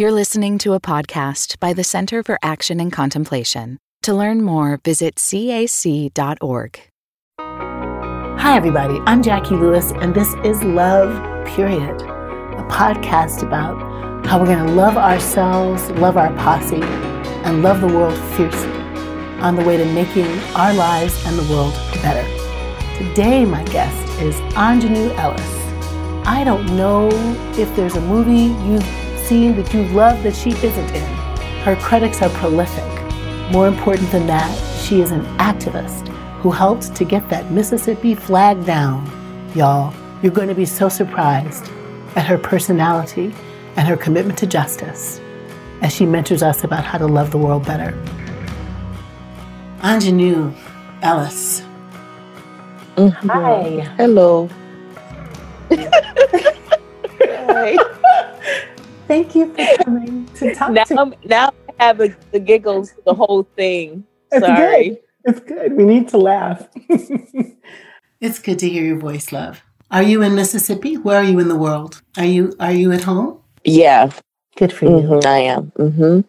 You're listening to a podcast by the Center for Action and Contemplation. To learn more, visit cac.org. Hi, everybody. I'm Jacqui Lewis, and this is Love, Period, a podcast about how we're going to love ourselves, love our posse, and love the world fiercely on the way to making our lives and the world better. Today, my guest is Aunjanue Ellis. I don't know if there's a movie you've seen that you love that she isn't in. Her credits are prolific. More important than that, she is an activist who helped to get that Mississippi flag down. Y'all, you're going to be so surprised at her personality and her commitment to justice as she mentors us about how to love the world better. Aunjanue Ellis. Mm-hmm. Hi. Hello. Hi. Thank you for coming to talk now, to me. Now I have a, the giggles, the whole thing. It's Sorry. Good. It's good. We need to laugh. it's good to hear your voice, love. Are you in Mississippi? Where are you in the world? Are you are you at home? Yeah. Good for you. Mm-hmm, I am. Mm-hmm.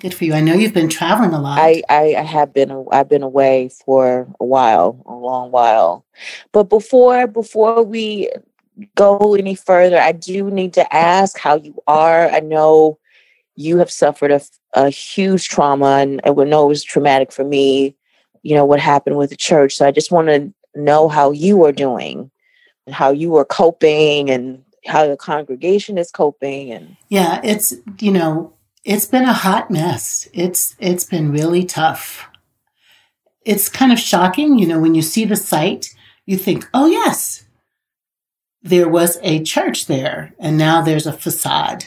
Good for you. I know you've been traveling a lot. I, I, I have been I've been away for a while, a long while. But before before we go any further, I do need to ask how you are. I know you have suffered a, a huge trauma, and I know it was traumatic for me. You know what happened with the church, so I just want to know how you are doing, and how you are coping, and how the congregation is coping. And yeah, it's you know it's been a hot mess. It's it's been really tough. It's kind of shocking, you know, when you see the site, you think, "Oh yes, there was a church there, and now there's a facade.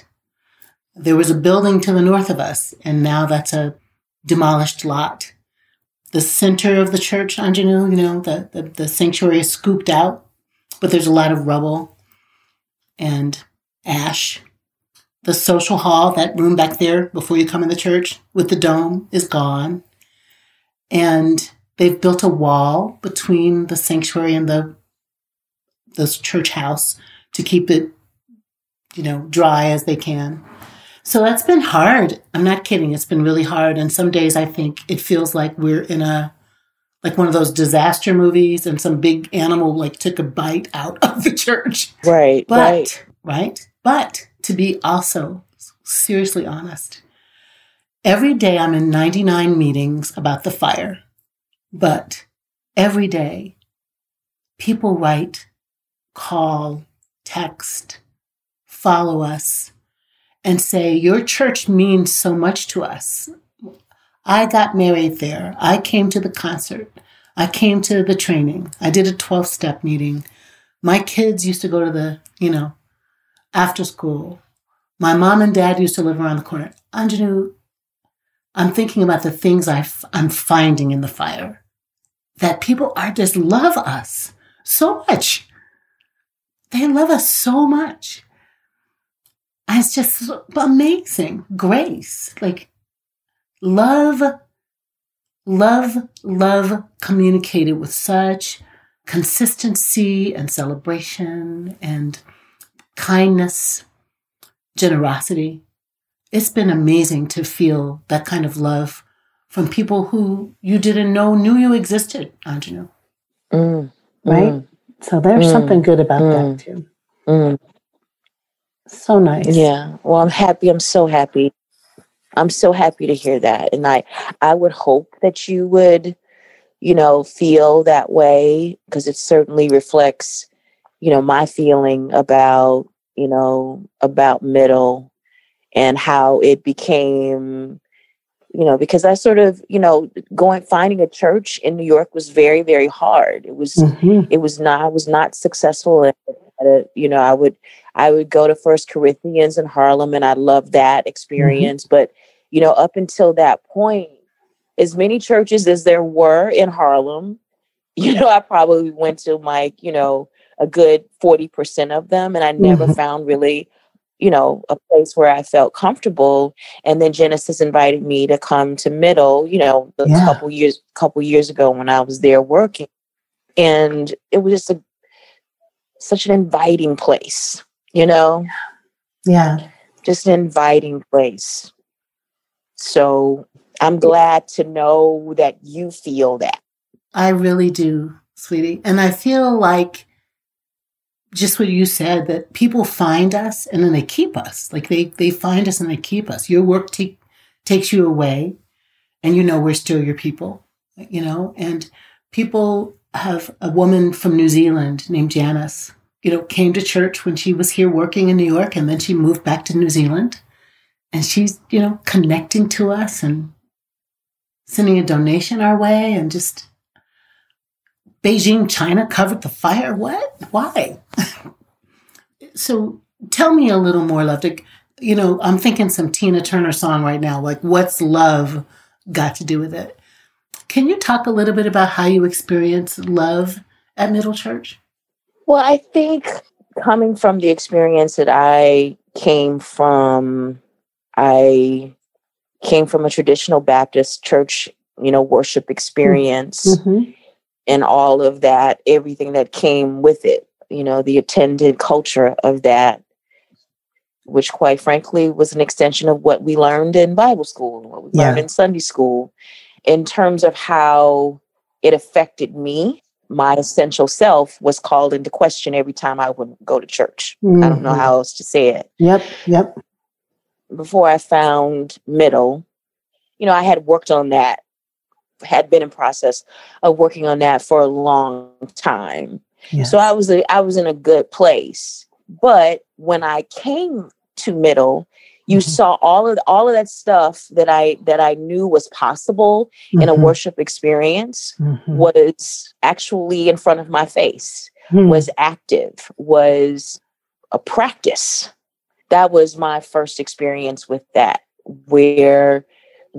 There was a building to the north of us, and now that's a demolished lot. The center of the church, Aunjanue, you know, the, the, the sanctuary is scooped out, but there's a lot of rubble and ash. The social hall, that room back there before you come in the church with the dome, is gone. And they've built a wall between the sanctuary and the this church house to keep it, you know, dry as they can. So that's been hard. I'm not kidding. It's been really hard. And some days I think it feels like we're in a, like one of those disaster movies and some big animal like took a bite out of the church. Right. But, right. right. But to be also seriously honest, every day I'm in 99 meetings about the fire. But every day people write call, text, follow us, and say, Your church means so much to us. I got married there. I came to the concert. I came to the training. I did a 12 step meeting. My kids used to go to the, you know, after school. My mom and dad used to live around the corner. I'm thinking about the things i f- I'm finding in the fire. That people are just love us so much. They love us so much. And it's just amazing. Grace, like love, love, love communicated with such consistency and celebration and kindness, generosity. It's been amazing to feel that kind of love from people who you didn't know knew you existed, Aunjanue. Mm, right? mm. So there's Mm, something good about mm. that too. Mm. So nice. Yeah. Well, I'm happy. I'm so happy. I'm so happy to hear that. And I I would hope that you would, you know, feel that way because it certainly reflects, you know, my feeling about, you know, about middle and how it became you know because i sort of you know going finding a church in new york was very very hard it was Mhm. it was not i was not successful at, at a, you know i would i would go to first corinthians in harlem and i loved that experience but you know up until that point as many churches as there were in harlem you know i probably went to like you know a good 40% of them and i never Mhm. found really you know a place where i felt comfortable and then genesis invited me to come to middle you know a Yeah. couple years couple years ago when i was there working and it was just a such an inviting place you know Yeah. just an inviting place. So I'm glad to know that you feel that. I really do, sweetie. And I feel like just what you said that people find us and then they keep us. Like they they find us and they keep us. Your work takes you away and you know we're still your people, you know, and people have a woman from New Zealand named Janice, you know, came to church when she was here working in New York and then she moved back to New Zealand. And she's, you know, connecting to us and sending a donation our way and just Beijing, China covered the fire. What? Why? so tell me a little more, Love. You know, I'm thinking some Tina Turner song right now, like what's love got to do with it? Can you talk a little bit about how you experience love at Middle Church? Well, I think coming from the experience that I came from, I came from a traditional Baptist church, you know, worship experience mm-hmm. And all of that, everything that came with it, you know, the attended culture of that, which quite frankly was an extension of what we learned in Bible school, and what we yeah. learned in Sunday school in terms of how it affected me my essential self was called into question every time I would go to church. Mm-hmm. I don't know mm-hmm. how else to say it. Yep, yep. Before I found middle, you know, I had worked on that, had been in process of working on that for a long time. Yes. So I was a, I was in a good place. But when I came to middle, you mm-hmm. saw all of all of that stuff that I that I knew was possible mm-hmm. in a mm-hmm. worship experience mm-hmm. was actually in front of my face, hmm. was active, was a practice. That was my first experience with that, where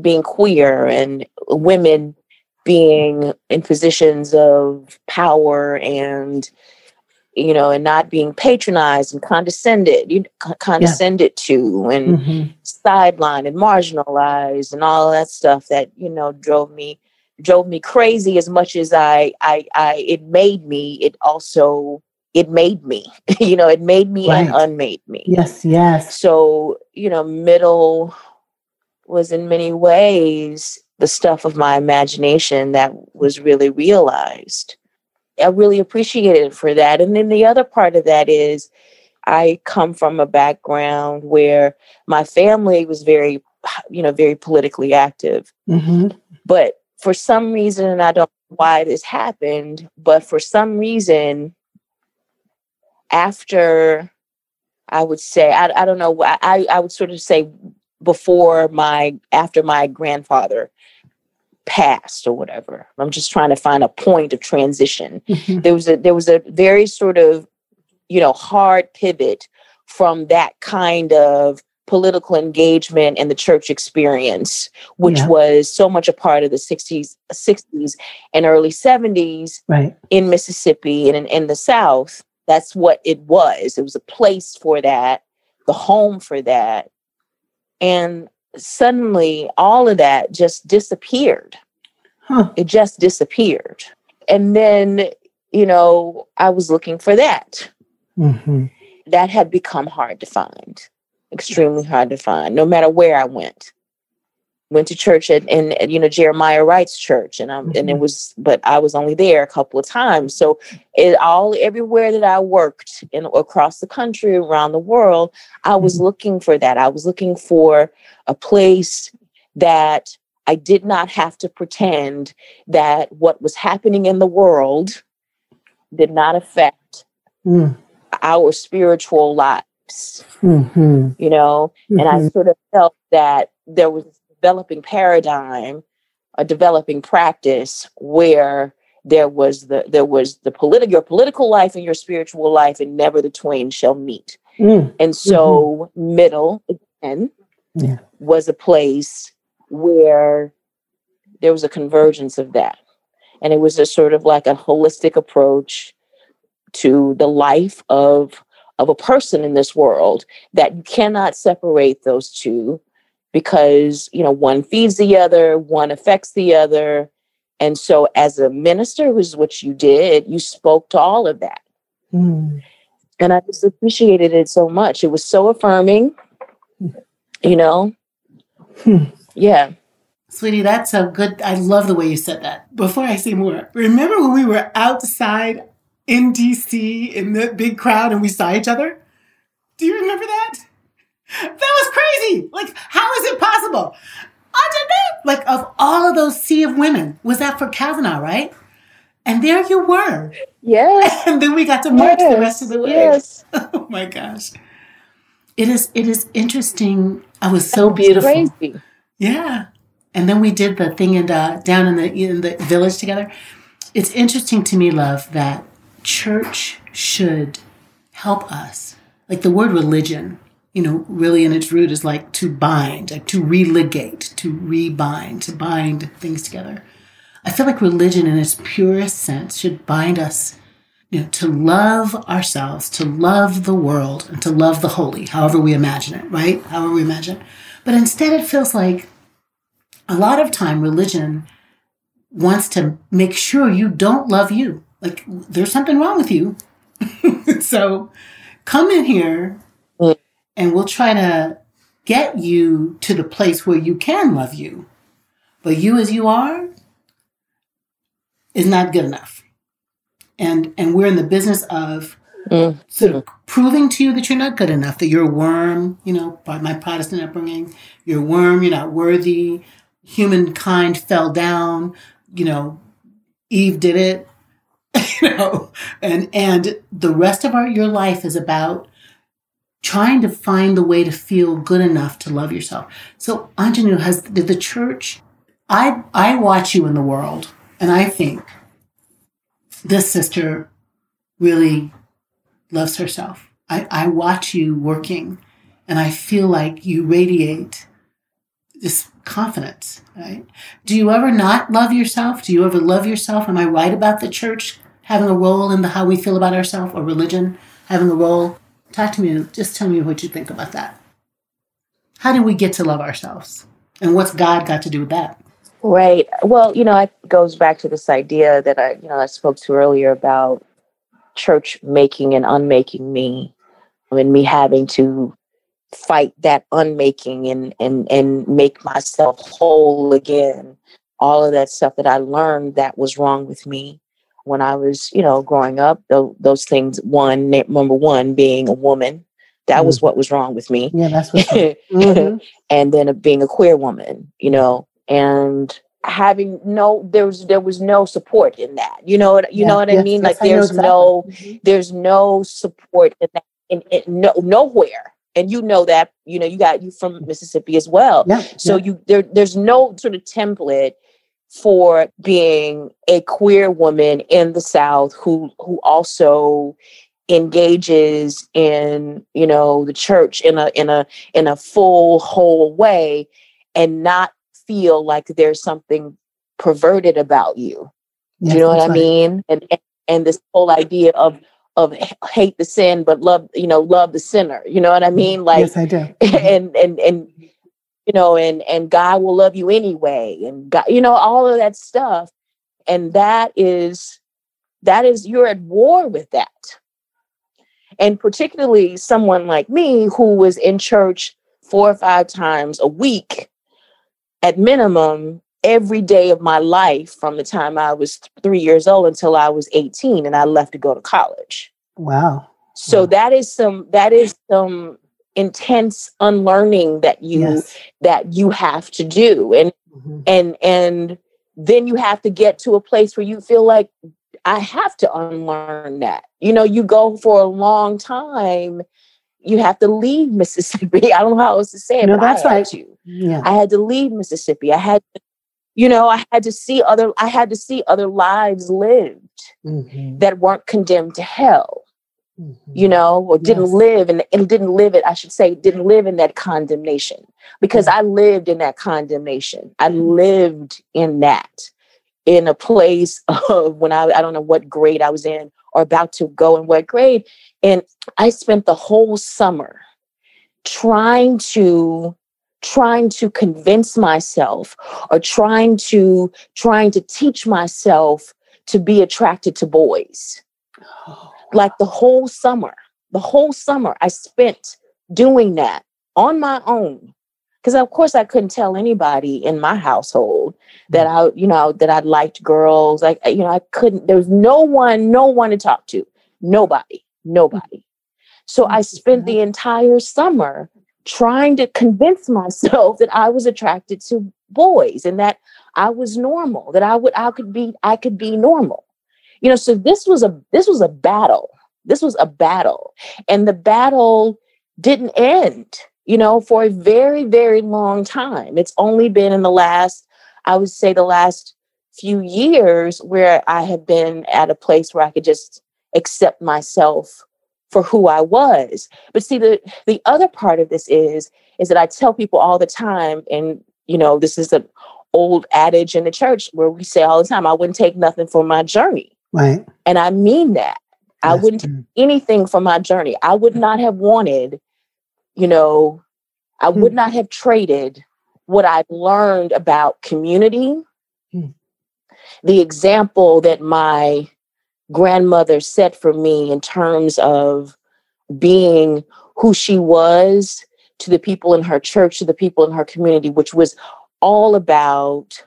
being queer and women being in positions of power and you know, and not being patronized and condescended, you condescended yeah. to and mm-hmm. sidelined and marginalized and all that stuff that, you know, drove me drove me crazy as much as I I I it made me, it also it made me. you know, it made me right. and unmade me. Yes, yes. So, you know, middle was in many ways the stuff of my imagination that was really realized. I really appreciate it for that. And then the other part of that is I come from a background where my family was very, you know, very politically active. Mm-hmm. But for some reason, and I don't know why this happened, but for some reason, after I would say, I, I don't know, I, I would sort of say before my, after my grandfather passed or whatever. I'm just trying to find a point of transition. Mm-hmm. There was a there was a very sort of you know hard pivot from that kind of political engagement and the church experience, which yeah. was so much a part of the 60s, 60s and early 70s right. in Mississippi and in, in the South. That's what it was. It was a place for that, the home for that. And suddenly all of that just disappeared. Huh. It just disappeared. And then, you know, I was looking for that. Mm-hmm. That had become hard to find, extremely hard to find, no matter where I went went to church at, in, you know Jeremiah Wright's church, and I'm mm-hmm. and it mm-hmm. was, but I was only there a couple of times. So it all everywhere that I worked in across the country, around the world, I was mm-hmm. looking for that. I was looking for a place that I did not have to pretend that what was happening in the world did not affect mm. our spiritual lives. Mm-hmm. You know, and I mm-hmm. sort of felt that there was developing paradigm, a developing practice where there was the there was the political your political life and your spiritual life, and never the twain shall meet. Mm. And so, mm-hmm. middle again yeah. was a place where there was a convergence of that, and it was a sort of like a holistic approach to the life of of a person in this world that you cannot separate those two because you know one feeds the other one affects the other and so as a minister was what you did you spoke to all of that mm. and i just appreciated it so much it was so affirming You know? Hmm. Yeah. Sweetie, that's a good. I love the way you said that. Before I say more, remember when we were outside in DC in the big crowd and we saw each other? Do you remember that? That was crazy. Like, how is it possible? I did not Like, of all of those sea of women, was that for Kavanaugh, right? And there you were. Yes. And then we got to march yes. the rest of the way. Yes. Oh my gosh. It is it is interesting. I was so beautiful. Crazy. Yeah and then we did the thing in the, down in the in the village together. It's interesting to me, love, that church should help us. Like the word religion, you know, really in its root is like to bind, like to religate, to rebind, to bind things together. I feel like religion in its purest sense should bind us, you know, to love ourselves, to love the world, and to love the holy, however we imagine it, right? However we imagine it. But instead it feels like a lot of time religion wants to make sure you don't love you. Like there's something wrong with you. so come in here and we'll try to get you to the place where you can love you. But you as you are is not good enough. And and we're in the business of mm. sort of proving to you that you're not good enough, that you're a worm, you know, by my Protestant upbringing, you're a worm, you're not worthy, humankind fell down, you know, Eve did it, you know, and and the rest of our your life is about trying to find the way to feel good enough to love yourself. So Aunjanue has did the church I I watch you in the world and I think this sister really loves herself. I, I watch you working and I feel like you radiate this confidence, right? Do you ever not love yourself? Do you ever love yourself? Am I right about the church having a role in the how we feel about ourselves or religion having a role? Talk to me, just tell me what you think about that. How do we get to love ourselves? And what's God got to do with that? Right. Well, you know, it goes back to this idea that I, you know, I spoke to earlier about church making and unmaking me and me having to fight that unmaking and and and make myself whole again all of that stuff that i learned that was wrong with me when i was you know growing up those, those things one number one being a woman that mm-hmm. was what was wrong with me yeah that's what mm-hmm. and then being a queer woman you know and having no there was there was no support in that you know what you yeah, know what yes, i mean yes, like there's exactly. no mm-hmm. there's no support in that in, in no nowhere and you know that you know you got you from mississippi as well yeah, so yeah. you there there's no sort of template for being a queer woman in the south who who also engages in you know the church in a in a in a full whole way and not feel like there's something perverted about you. Yes, you know what i right. mean? And, and and this whole idea of of hate the sin but love you know love the sinner. You know what i mm-hmm. mean like yes i do. And and and you know and and god will love you anyway and god you know all of that stuff and that is that is you're at war with that and particularly someone like me who was in church four or five times a week at minimum every day of my life from the time I was three years old until I was 18 and I left to go to college. Wow. So wow. that is some that is some intense unlearning that you yes. that you have to do. And mm-hmm. and and then you have to get to a place where you feel like I have to unlearn that. You know, you go for a long time you have to leave Mississippi. I don't know how else to say it. No, that's right. To. Yeah. I had to leave Mississippi. I had to you know i had to see other i had to see other lives lived mm-hmm. that weren't condemned to hell mm-hmm. you know or didn't yes. live and, and didn't live it i should say didn't live in that condemnation because mm-hmm. i lived in that condemnation i lived in that in a place of when I, I don't know what grade i was in or about to go in what grade and i spent the whole summer trying to trying to convince myself or trying to trying to teach myself to be attracted to boys. Like the whole summer the whole summer i spent doing that on my own because of course I couldn't tell anybody in my household that mm. I, you know, that I liked girls. Like, you know, I couldn't, there was no one, no one to talk to. Nobody, nobody. So I mm, spent the entire summer trying to convince myself that I was attracted to boys and that I was normal, that I would, I could be, I could be normal. You know, so this was a, this was a battle. This was a battle. And the battle didn't end you know, for a very, very long time. It's only been in the last, I would say, the last few years where I have been at a place where I could just accept myself for who I was. But see, the the other part of this is is that I tell people all the time, and you know, this is an old adage in the church where we say all the time, I wouldn't take nothing for my journey. Right. And I mean that. I wouldn't take anything for my journey. I would not have wanted you know, I mm. would not have traded what I've learned about community, mm. the example that my grandmother set for me in terms of being who she was to the people in her church, to the people in her community, which was all about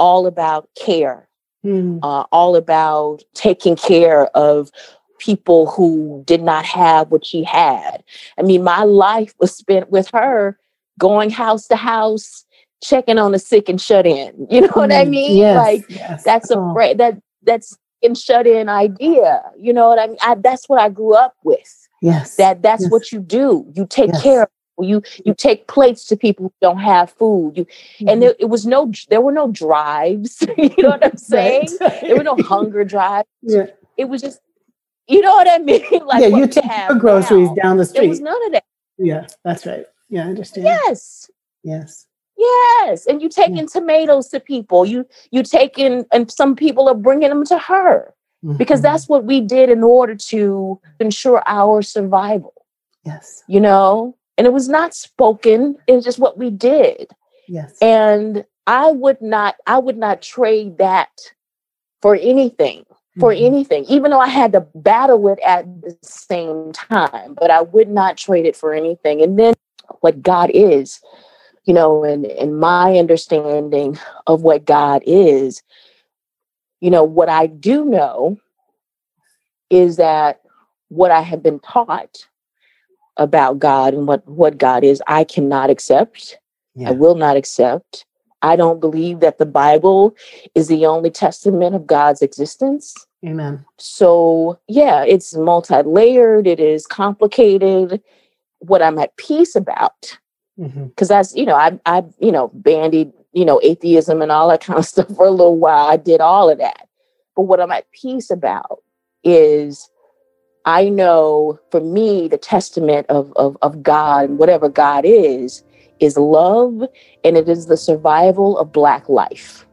all about care, mm. uh, all about taking care of people who did not have what she had. I mean, my life was spent with her going house to house, checking on the sick and shut in. You know what I mm, mean? Yes, like yes. that's a oh. that that's in shut in idea. You know what I mean? I, that's what I grew up with. Yes. That that's yes. what you do. You take care of you you take plates to people who don't have food you mm-hmm. and there, it was no there were no drives you know what i'm saying right. there were no hunger drives yeah. it was just you know what I mean? like yeah, you take your groceries now. down the street. There was none of that. Yeah, that's right. Yeah, I understand. Yes. Yes. Yes, and you taking yeah. tomatoes to people. You you taking, and some people are bringing them to her mm-hmm. because that's what we did in order to ensure our survival. Yes, you know, and it was not spoken; it was just what we did. Yes, and I would not, I would not trade that for anything for mm-hmm. anything, even though I had to battle it at the same time, but I would not trade it for anything. And then what God is, you know, and, and my understanding of what God is, you know, what I do know is that what I have been taught about God and what, what God is, I cannot accept. Yeah. I will not accept. I don't believe that the Bible is the only testament of God's existence. Amen. So, yeah, it's multi layered, it is complicated. What I'm at peace about, because mm-hmm. that's, you know, I, I, you know, bandied, you know, atheism and all that kind of stuff for a little while. I did all of that. But what I'm at peace about is I know for me, the testament of, of, of God, whatever God is, is love and it is the survival of Black life.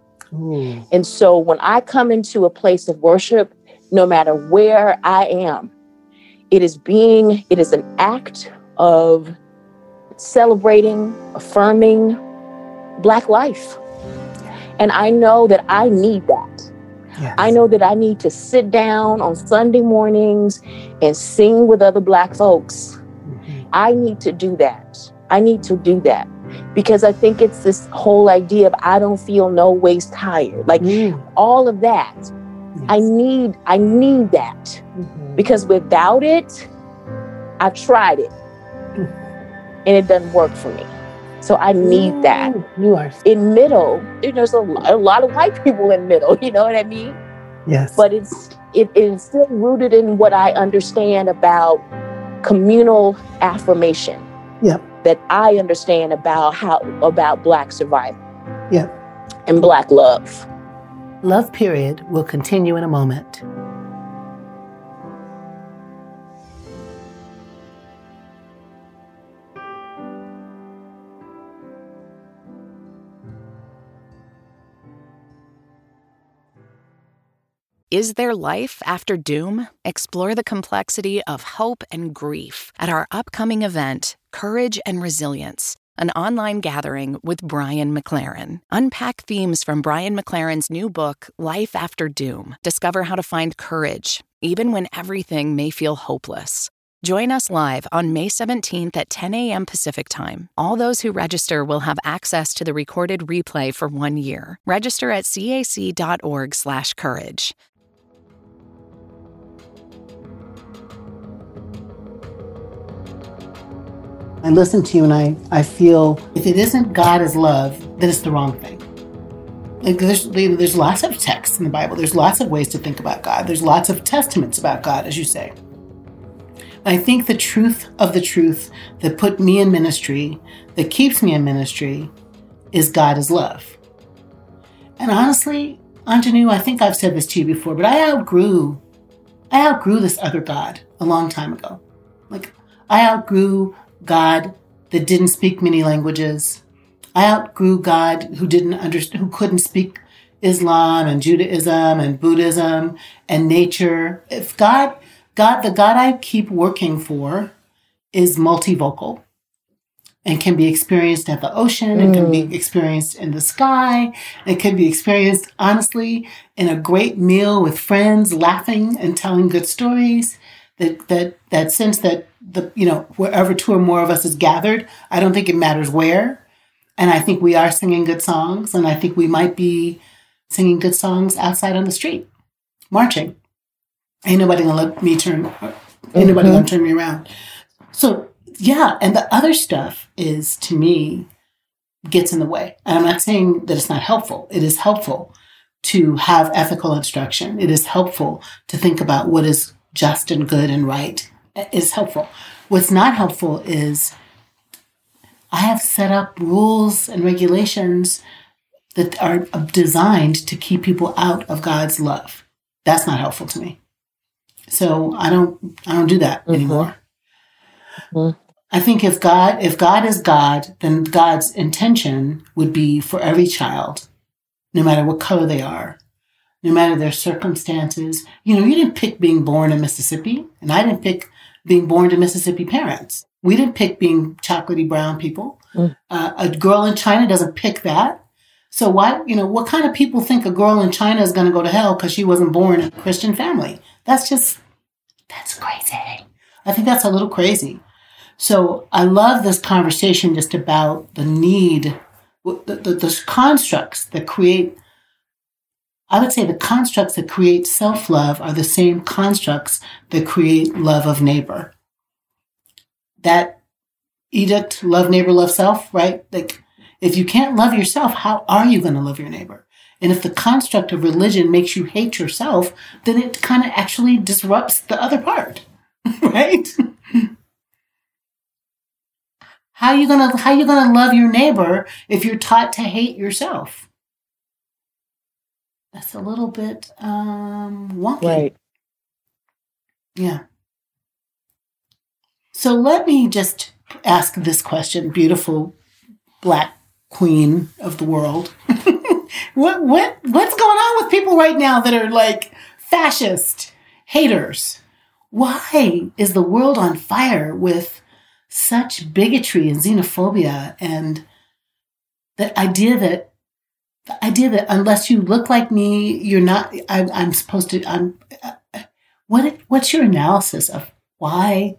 And so when I come into a place of worship, no matter where I am, it is being, it is an act of celebrating, affirming Black life. And I know that I need that. Yes. I know that I need to sit down on Sunday mornings and sing with other Black folks. Mm-hmm. I need to do that. I need to do that because I think it's this whole idea of I don't feel no ways tired. Like mm. all of that. Yes. I need I need that. Mm-hmm. Because without it, I've tried it. and it doesn't work for me. So I need that. You are in middle. There's a, a lot of white people in middle. You know what I mean? Yes. But it's it is still rooted in what I understand about communal affirmation. Yep that I understand about how about black survival. Yeah. And black love. Love period will continue in a moment. Is there life after doom? Explore the complexity of hope and grief at our upcoming event, Courage and Resilience, an online gathering with Brian McLaren. Unpack themes from Brian McLaren's new book, Life After Doom. Discover how to find courage, even when everything may feel hopeless. Join us live on May 17th at 10 a.m. Pacific Time. All those who register will have access to the recorded replay for one year. Register at cac.org/courage. I listen to you and I, I feel if it isn't God as love, then it's the wrong thing. Like there's, there's lots of texts in the Bible. There's lots of ways to think about God. There's lots of testaments about God, as you say. I think the truth of the truth that put me in ministry, that keeps me in ministry, is God is love. And honestly, Aunjanue, I think I've said this to you before, but I outgrew, I outgrew this other God a long time ago. Like I outgrew God that didn't speak many languages. I outgrew God who didn't understand, who couldn't speak Islam and Judaism and Buddhism and nature. If God, God, the God I keep working for is multivocal and can be experienced at the ocean and can be mm. experienced in the sky. It can be experienced honestly in a great meal with friends, laughing and telling good stories. That that that sense that the you know wherever two or more of us is gathered, I don't think it matters where, and I think we are singing good songs, and I think we might be singing good songs outside on the street, marching. Ain't nobody gonna let me turn. Ain't nobody gonna mm-hmm. turn me around. So yeah, and the other stuff is to me gets in the way. And I'm not saying that it's not helpful. It is helpful to have ethical instruction. It is helpful to think about what is just and good and right. Is helpful. What's not helpful is I have set up rules and regulations that are designed to keep people out of God's love. That's not helpful to me. So I don't I don't do that mm-hmm. anymore. Mm-hmm. I think if God if God is God, then God's intention would be for every child, no matter what color they are, no matter their circumstances. You know, you didn't pick being born in Mississippi, and I didn't pick being born to Mississippi parents. We didn't pick being chocolatey brown people. Mm. Uh, a girl in China doesn't pick that. So why, you know, what kind of people think a girl in China is going to go to hell because she wasn't born in a Christian family? That's just, that's crazy. I think that's a little crazy. So I love this conversation just about the need, the, the, the constructs that create, I would say the constructs that create self love are the same constructs that create love of neighbor. That edict, love neighbor, love self, right? Like if you can't love yourself, how are you going to love your neighbor? And if the construct of religion makes you hate yourself, then it kind of actually disrupts the other part, right? how are you gonna how are you gonna love your neighbor if you're taught to hate yourself? That's a little bit um, wonky. Right. Yeah. So let me just ask this question, beautiful black queen of the world. what what what's going on with people right now that are like fascist haters? Why is the world on fire with such bigotry and xenophobia and the idea that the idea that unless you look like me, you're not. I, am supposed to. I'm. Uh, what What's your analysis of why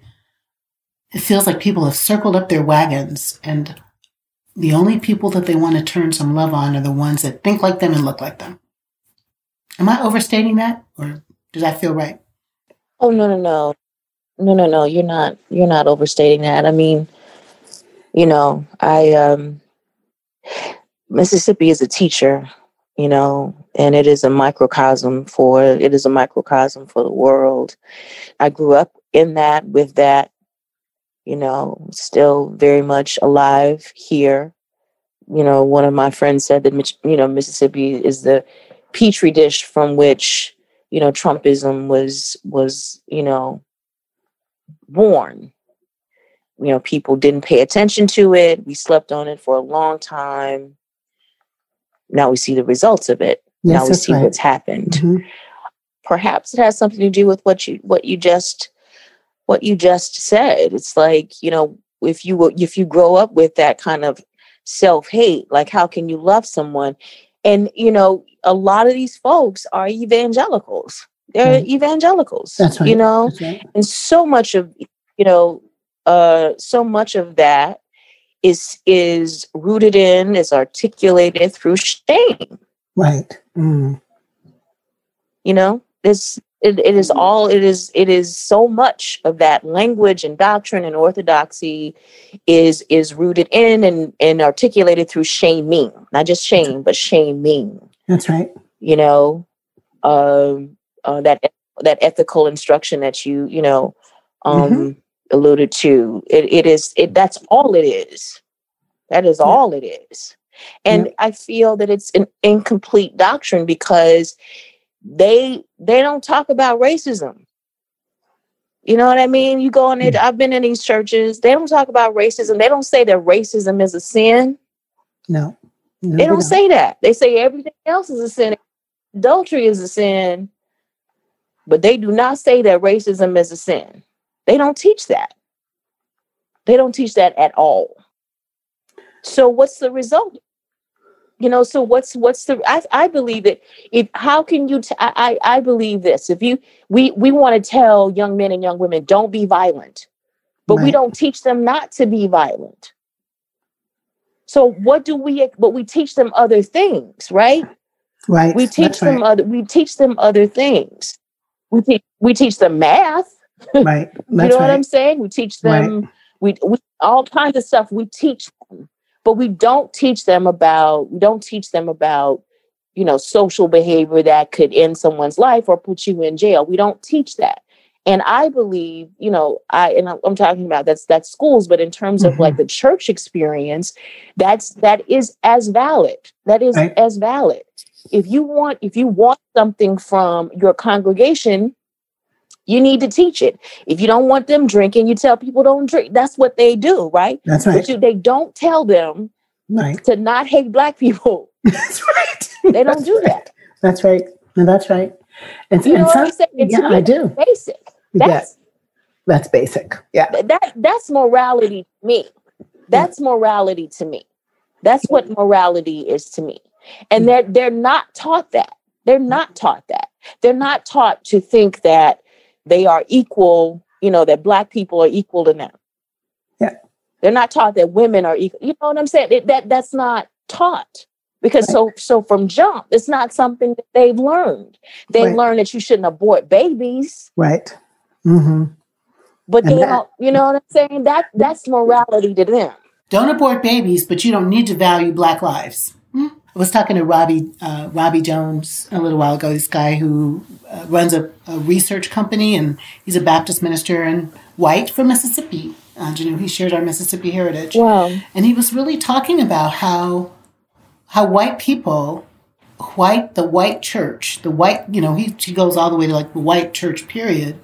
it feels like people have circled up their wagons and the only people that they want to turn some love on are the ones that think like them and look like them. Am I overstating that or does that feel right? Oh no no no. No no no, you're not you're not overstating that. I mean, you know, I um Mississippi is a teacher, you know, and it is a microcosm for it is a microcosm for the world. I grew up in that with that you know, still very much alive here. You know, one of my friends said that, you know, Mississippi is the petri dish from which, you know, Trumpism was, was, you know, born. You know, people didn't pay attention to it. We slept on it for a long time. Now we see the results of it. Yes, now we see right. what's happened. Mm-hmm. Perhaps it has something to do with what you what you just what you just said. It's like, you know, if you if you grow up with that kind of self-hate, like how can you love someone? And you know, a lot of these folks are evangelicals. They're evangelicals. That's right. You know, right. and so much of you know, uh, so much of that is is rooted in, is articulated through shame. Right. Mm. You know, this it, it is all it is it is so much of that language and doctrine and orthodoxy is is rooted in and and articulated through shaming not just shame but shaming that's right you know um uh, that that ethical instruction that you you know um mm-hmm. Alluded to. It, it is it mm-hmm. that's all it is. That is yeah. all it is. And yeah. i feel that it's an incomplete doctrine because they they don't talk about racism. You know what i mean? You go in it mm. i've been in these churches they don't talk about racism. They don't say that racism is a sin. No, no they don't, don't. say that. They say everything else is a sin. Adultery is a sin. But they do not say that racism is a sin they don't teach that. They don't teach that at all. So what's the result? You know so what's what's the i, I believe that if how can you t- I, I believe this. If you we we want to tell young men and young women don't be violent. But right. we don't teach them not to be violent. So what do we but we teach them other things right? Right. We teach That's them right. other we teach them other things. We teach we teach them math right you know right. what i'm saying we teach them right. we, we all kinds of stuff we teach them but we don't teach them about we don't teach them about you know social behavior that could end someone's life or put you in jail we don't teach that and i believe you know i and i'm talking about that's that's schools but in terms of mm-hmm. like the church experience that's that is as valid that is right. as valid if you want if you want something from your congregation you need to teach it. If you don't want them drinking, you tell people don't drink. That's what they do, right? That's right. But you, they don't tell them right. to not hate black people. That's right. They don't do that. That's right. No, that's right. And, you know and what I'm saying? It's yeah, I do. Basic. That's, yeah. that's basic. Yeah. That that's morality to me. That's morality to me. That's what morality is to me. And mm. they're they're not taught that. They're not taught that. They're not taught to think that they are equal, you know, that black people are equal to them. Yeah. They're not taught that women are equal. You know what I'm saying? It, that that's not taught because right. so so from jump, it's not something that they've learned. They right. learn that you shouldn't abort babies. Right. Mm-hmm. But and they that, don't, you know what I'm saying? That that's morality to them. Don't abort babies, but you don't need to value black lives. Hmm? I was talking to Robbie uh, Robbie Jones a little while ago. This guy who uh, runs a, a, research company, and he's a Baptist minister and white from Mississippi. Uh, you know, he shared our Mississippi heritage. Wow! And he was really talking about how how white people, white the white church, the white you know he he goes all the way to like the white church period,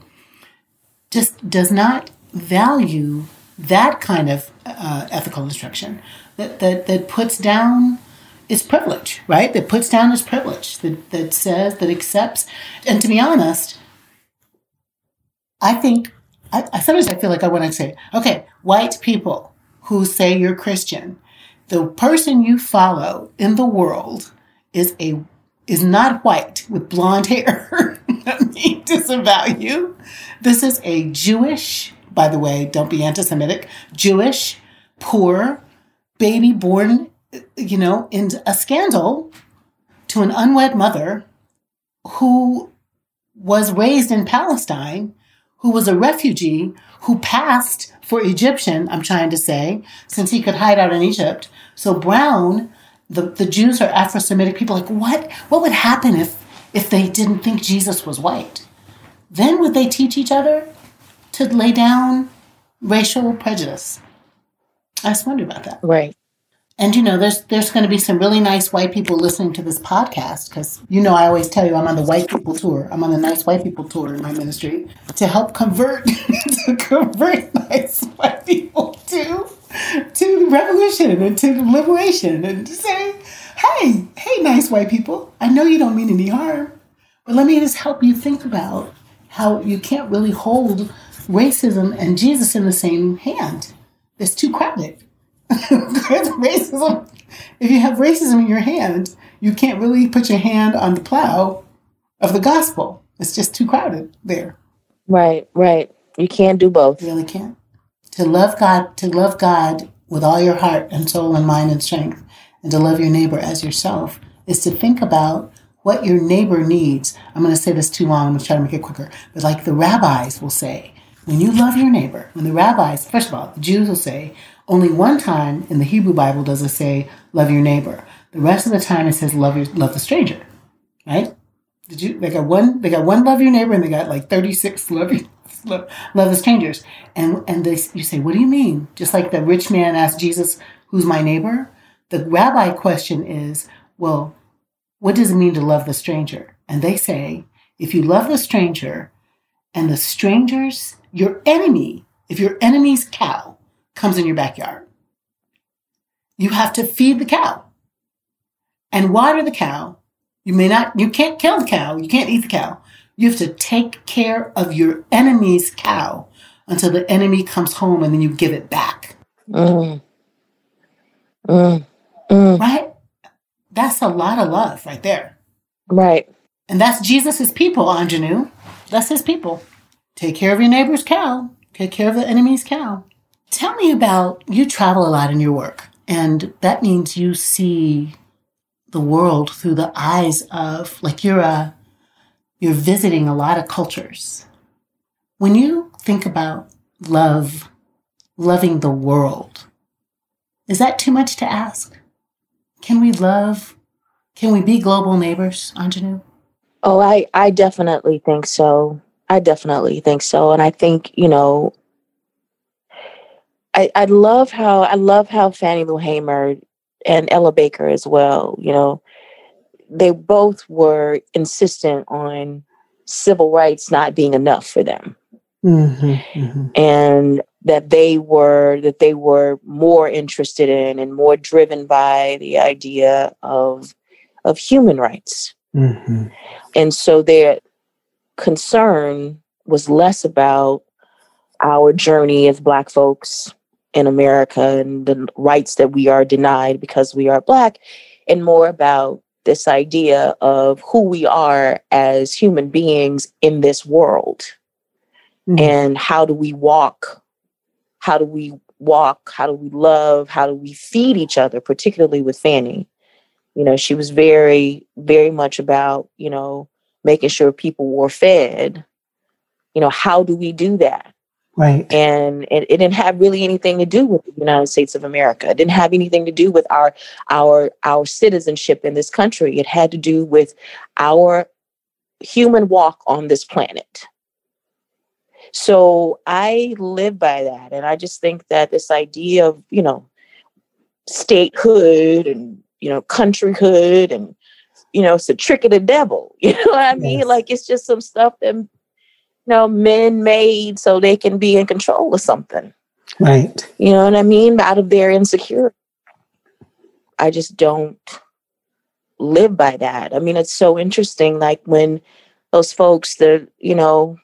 just does not value that kind of uh, ethical instruction that that that puts down is privilege, right? That puts down his privilege, that, that says, that accepts. And to be honest, I think, I, I sometimes I feel like I want to say, okay, white people who say you're Christian, the person you follow in the world is a is not white with blonde hair. Me disavow you. This is a Jewish, by the way, don't be anti-Semitic, Jewish, poor, baby born you know, in a scandal to an unwed mother who was raised in Palestine, who was a refugee, who passed for Egyptian, I'm trying to say, since he could hide out in Egypt. So Brown, the, the Jews are Afro Semitic people, like, what, what would happen if, if they didn't think Jesus was white? Then would they teach each other to lay down racial prejudice? I just wonder about that. Right. And you know, there's there's going to be some really nice white people listening to this podcast because you know I always tell you I'm on the white people tour. I'm on the nice white people tour in my ministry to help convert to convert nice white people to to revolution and to liberation and to say, hey, hey, nice white people, I know you don't mean any harm, but let me just help you think about how you can't really hold racism and Jesus in the same hand. It's too crowded racism. If you have racism in your hand, you can't really put your hand on the plow of the gospel. It's just too crowded there. Right, right. You can't do both. You really can't. To love God, to love God with all your heart and soul and mind and strength, and to love your neighbor as yourself is to think about what your neighbor needs. I'm going to say this too long. I'm going to try to make it quicker. But like the rabbis will say, when you love your neighbor, when the rabbis, first of all, the Jews will say, only one time in the Hebrew Bible does it say, love your neighbor. The rest of the time it says, love your, love the stranger, right? Did you, they got one, they got one love your neighbor and they got like 36 love, love, love the strangers. And, and they, you say, what do you mean? Just like the rich man asked Jesus, who's my neighbor? The rabbi question is, well, what does it mean to love the stranger? And they say, if you love the stranger and the stranger's your enemy, if your enemy's cow comes in your backyard, you have to feed the cow and water the cow. You may not, you can't kill the cow, you can't eat the cow. You have to take care of your enemy's cow until the enemy comes home and then you give it back. Mm. Mm. Mm. Right? That's a lot of love right there. Right. And that's Jesus's people, Aunjanue. That's his people. Take care of your neighbor's cow. Take care of the enemy's cow. Tell me about you travel a lot in your work, and that means you see the world through the eyes of like you're a you're visiting a lot of cultures. When you think about love, loving the world, is that too much to ask? Can we love? Can we be global neighbors, Aunjanue? Oh, I, I definitely think so. I definitely think so. And I think, you know, I, I love how I love how Fannie Lou Hamer and Ella Baker as well, you know, they both were insistent on civil rights not being enough for them. Mm-hmm, mm-hmm. And that they were that they were more interested in and more driven by the idea of of human rights mm-hmm. and so their concern was less about our journey as black folks in america and the rights that we are denied because we are black and more about this idea of who we are as human beings in this world mm-hmm. and how do we walk how do we walk? How do we love? How do we feed each other, particularly with Fannie? You know, she was very, very much about, you know, making sure people were fed. You know, how do we do that? Right. And it, it didn't have really anything to do with the United States of America. It didn't have anything to do with our our our citizenship in this country. It had to do with our human walk on this planet. So I live by that. And I just think that this idea of, you know, statehood and, you know, countryhood and, you know, it's a trick of the devil. You know what I mean? Yes. Like it's just some stuff that, know, men made so they can be in control of something. Right. You know what I mean? Out of their insecurity. I just don't live by that. I mean, it's so interesting. Like when those folks the, you know,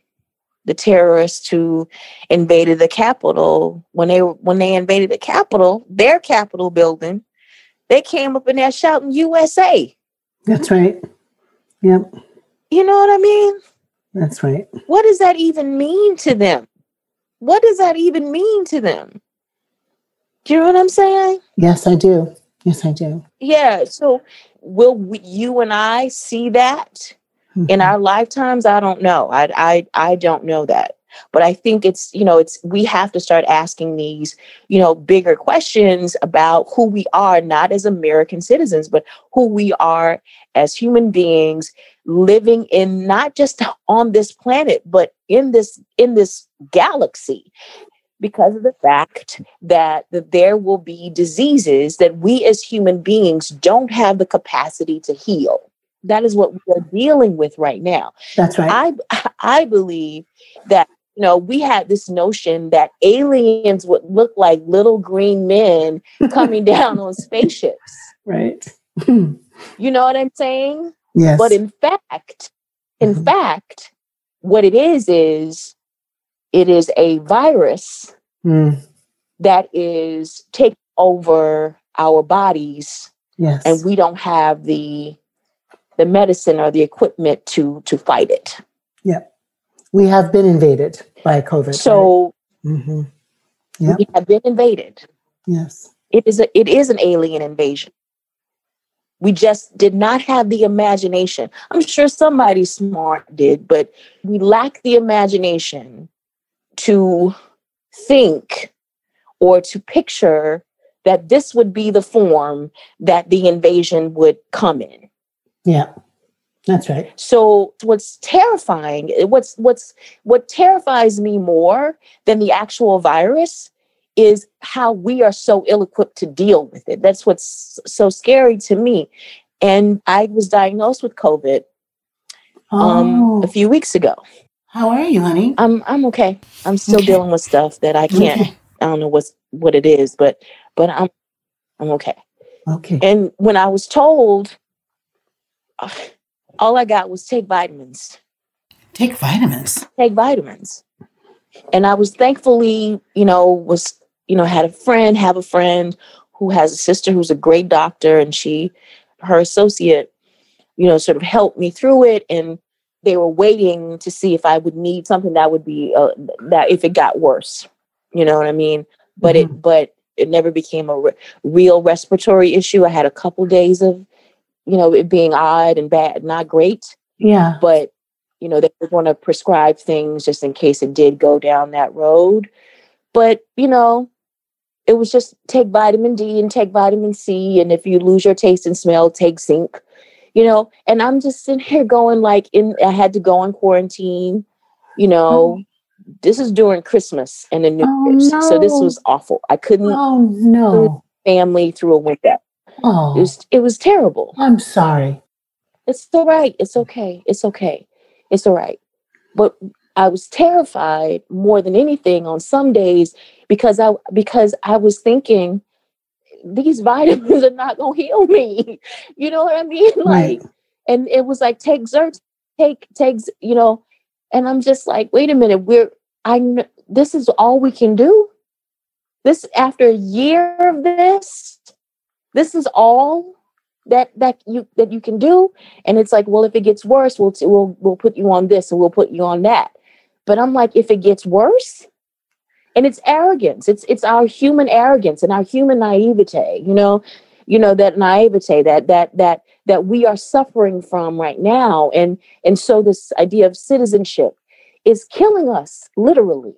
the terrorists who invaded the Capitol, when they when they invaded the Capitol, their Capitol building, they came up in there shouting USA. That's right. Yep. You know what I mean? That's right. What does that even mean to them? What does that even mean to them? Do you know what I'm saying? Yes, I do. Yes, I do. Yeah. So, will we, you and I see that? mm-hmm. in our lifetimes i don't know I, I i don't know that but i think it's you know it's we have to start asking these you know bigger questions about who we are not as american citizens but who we are as human beings living in not just on this planet but in this in this galaxy because of the fact that, that there will be diseases that we as human beings don't have the capacity to heal that is what we're dealing with right now. That's right. I I believe that you know we had this notion that aliens would look like little green men coming down on spaceships. Right. you know what I'm saying? Yes. But in fact, in mm-hmm. fact, what it is is it is a virus mm. that is taking over our bodies. Yes. And we don't have the the medicine or the equipment to to fight it. Yep. We have been invaded by COVID. So right? mm-hmm. yep. we have been invaded. Yes. It is a it is an alien invasion. We just did not have the imagination. I'm sure somebody smart did, but we lack the imagination to think or to picture that this would be the form that the invasion would come in. Yeah. That's right. So what's terrifying, what's what's what terrifies me more than the actual virus is how we are so ill-equipped to deal with it. That's what's so scary to me. And I was diagnosed with COVID um, oh. a few weeks ago. How are you, honey? I'm I'm okay. I'm still okay. dealing with stuff that I can't. Okay. I don't know what's what it is, but but I'm I'm okay. Okay. And when I was told, all I got was take vitamins. Take vitamins. Take vitamins. And I was thankfully, you know, was you know had a friend, have a friend who has a sister who's a great doctor, and she, her associate, you know, sort of helped me through it and they were waiting to see if I would need something that would be uh, that if it got worse, you know what I mean. But mm-hmm. it but it never became a re- real respiratory issue. I had a couple days of, you know, it being odd and bad, not great. Yeah. But you know they were going to prescribe things just in case it did go down that road. But you know, it was just take vitamin D and take vitamin C, and if you lose your taste and smell, take zinc you know, and I'm just sitting here going like in I had to go in quarantine, you know. Oh. This is during Christmas and the New oh, Year's. No. So this was awful. I couldn't Oh no. Family through a window. Oh. It was it was terrible. I'm sorry. It's all right. It's okay. It's okay. It's all right. But I was terrified more than anything on some days because I because I was thinking these vitamins are not gonna heal me. You know what I mean? Like, right. and it was like take Zyrtec, take takes, you know, and I'm just like, wait a minute, we're I know this is all we can do. This after a year of this, this is all that that you that you can do. And it's like, well, if it gets worse, we'll we'll we'll put you on this and we'll put you on that. But I'm like, if it gets worse, and it's arrogance it's it's our human arrogance and our human naivete you know you know that naivete that that that that we are suffering from right now and and so this idea of citizenship is killing us literally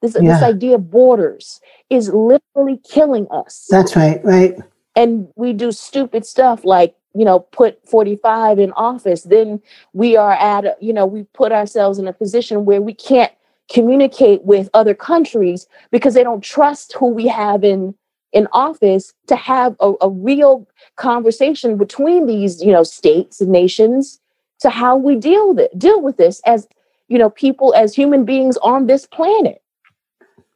this yeah. this idea of borders is literally killing us that's right right and we do stupid stuff like you know put 45 in office then we are at you know we put ourselves in a position where we can't communicate with other countries because they don't trust who we have in in office to have a, a real conversation between these you know states and nations to how we deal with it deal with this as you know people as human beings on this planet.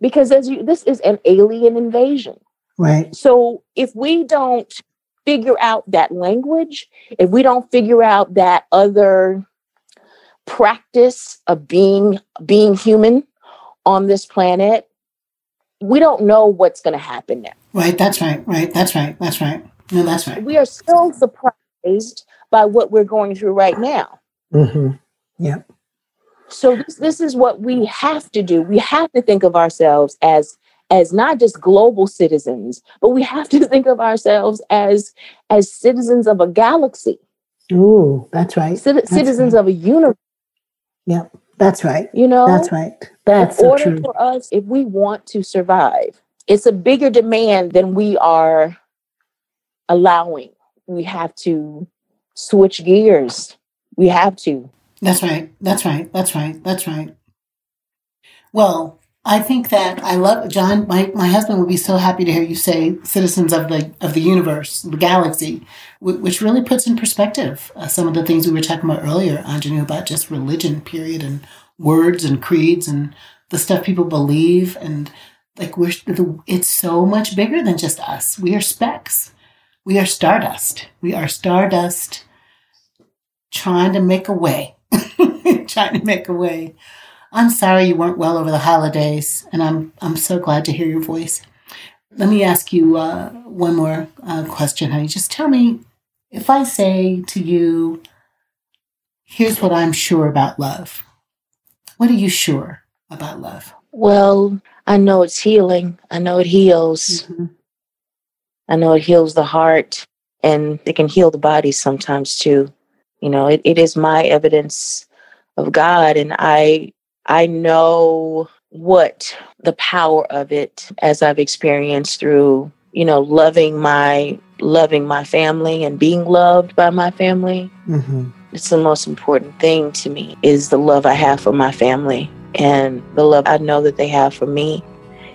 Because as you this is an alien invasion right so if we don't figure out that language if we don't figure out that other practice of being being human on this planet, we don't know what's going to happen now. Right. That's right. Right. That's right. That's right. No, that's right. We are still surprised by what we're going through right now. Mm-hmm. Yep. So this, this is what we have to do. We have to think of ourselves as as not just global citizens, but we have to think of ourselves as as citizens of a galaxy. Ooh, that's right. that's citizens right. of a universe. Yep. That's right. You know, that's right. That's in so order true. for us, if we want to survive, it's a bigger demand than we are allowing. We have to switch gears. We have to. That's right. That's right. That's right. That's right. Well, I think that I love John. My, my husband would be so happy to hear you say citizens of the of the universe, the galaxy, which really puts in perspective uh, some of the things we were talking about earlier, Aunjanue, about just religion, period, and words and creeds and the stuff people believe, and like we're it's so much bigger than just us. We are specks. We are stardust. We are stardust, trying to make a way, trying to make a way I'm sorry you weren't well over the holidays, and I'm I'm so glad to hear your voice. Let me ask you uh, one more uh, question, honey. Just tell me if I say to you, "Here's what I'm sure about love," What are you sure about love? Well, I know it's healing. I know it heals. Mm-hmm. I know it heals the heart and it can heal the body sometimes too. You know, it, it is my evidence of God and I I know what the power of it as I've experienced through, you know, loving my loving my family and being loved by my family. Mm-hmm. It's the most important thing to me is the love I have for my family and the love I know that they have for me.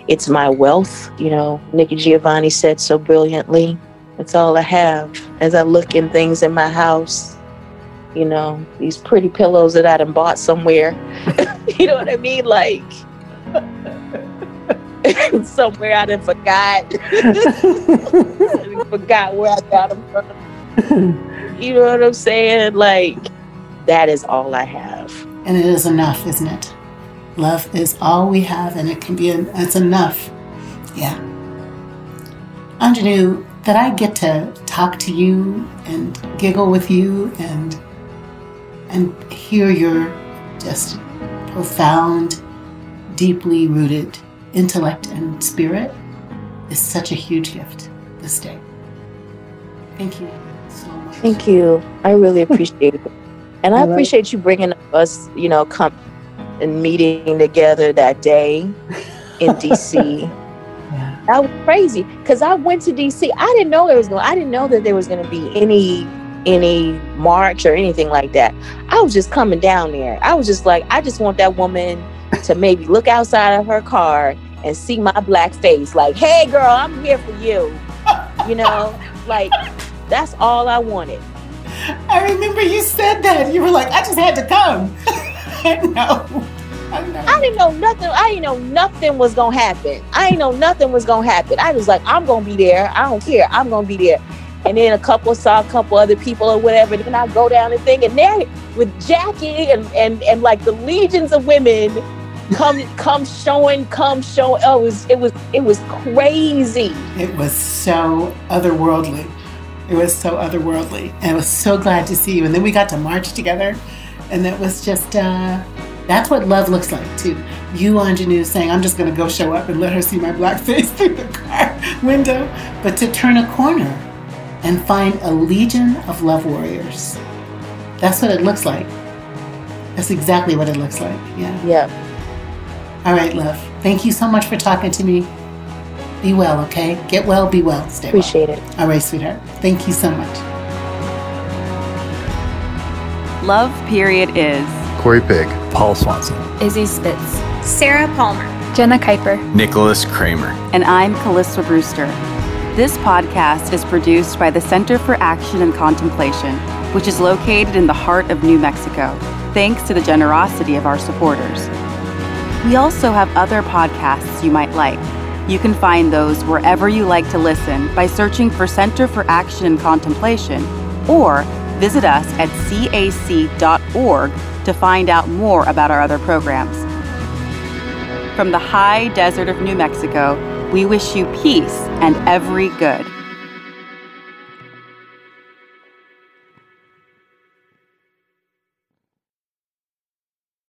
It's my wealth, you know. Nikki Giovanni said so brilliantly. It's all I have as I look in things in my house. You know, these pretty pillows that I done bought somewhere. you know what I mean? Like somewhere I done forgot. I forgot where I got them from. You know what I'm saying? Like, that is all I have. And it is enough, isn't it? Love is all we have, and it can be, it's enough. Yeah. Aunjanue, that I get to talk to you and giggle with you and and hear your just profound, deeply rooted intellect and spirit is such a huge gift this day. Thank you so much. Thank you. I really appreciate it. And I, I appreciate you bringing us, you know, come and meeting together that day in DC. yeah. That was crazy because I went to DC. I didn't know there was going. I didn't know that there was going to be any any march or anything like that. I was just coming down there. I was just like, I just want that woman to maybe look outside of her car and see my black face, like, hey girl, I'm here for you. You know, like that's all I wanted. I remember you said that. You were like, I just had to come. I know. I, didn't know nothing. I didn't know nothing was gonna happen. I didn't know nothing was gonna happen. I was like, I'm gonna be there. I don't care. I'm gonna be there. And then a couple saw a couple other people or whatever. And then I go down and thing, and there with Jacqui and and and like the legions of women come come showing, come showing. Oh, it was it was it was crazy. It was so otherworldly. It was so otherworldly. And I was so glad to see you. And then we got to march together. And that was just uh that's what love looks like too. You, Aunjanue, saying, I'm just gonna go show up and let her see my black face through the car window. But to turn a corner and find a legion of love warriors. That's what it looks like. That's exactly what it looks like. Yeah. Yeah. All right, love. Thank you so much for talking to me. Be well, okay? Get well, be well. Stay Appreciate well. it. All right, sweetheart. Thank you so much. Love Period is Corey Pigg, Paul Swanson, Izzy Spitz, Sarah Palmer, Jenna Kuiper, Nicholas Kramer, and I'm Calista Brewster. This podcast is produced by the Center for Action and Contemplation, which is located in the heart of New Mexico, thanks to the generosity of our supporters. We also have other podcasts you might like. You can find those wherever you like to listen by searching for Center for Action and Contemplation or visit us at cac.org to find out more about our other programs. From the high desert of New Mexico, we wish you peace and every good.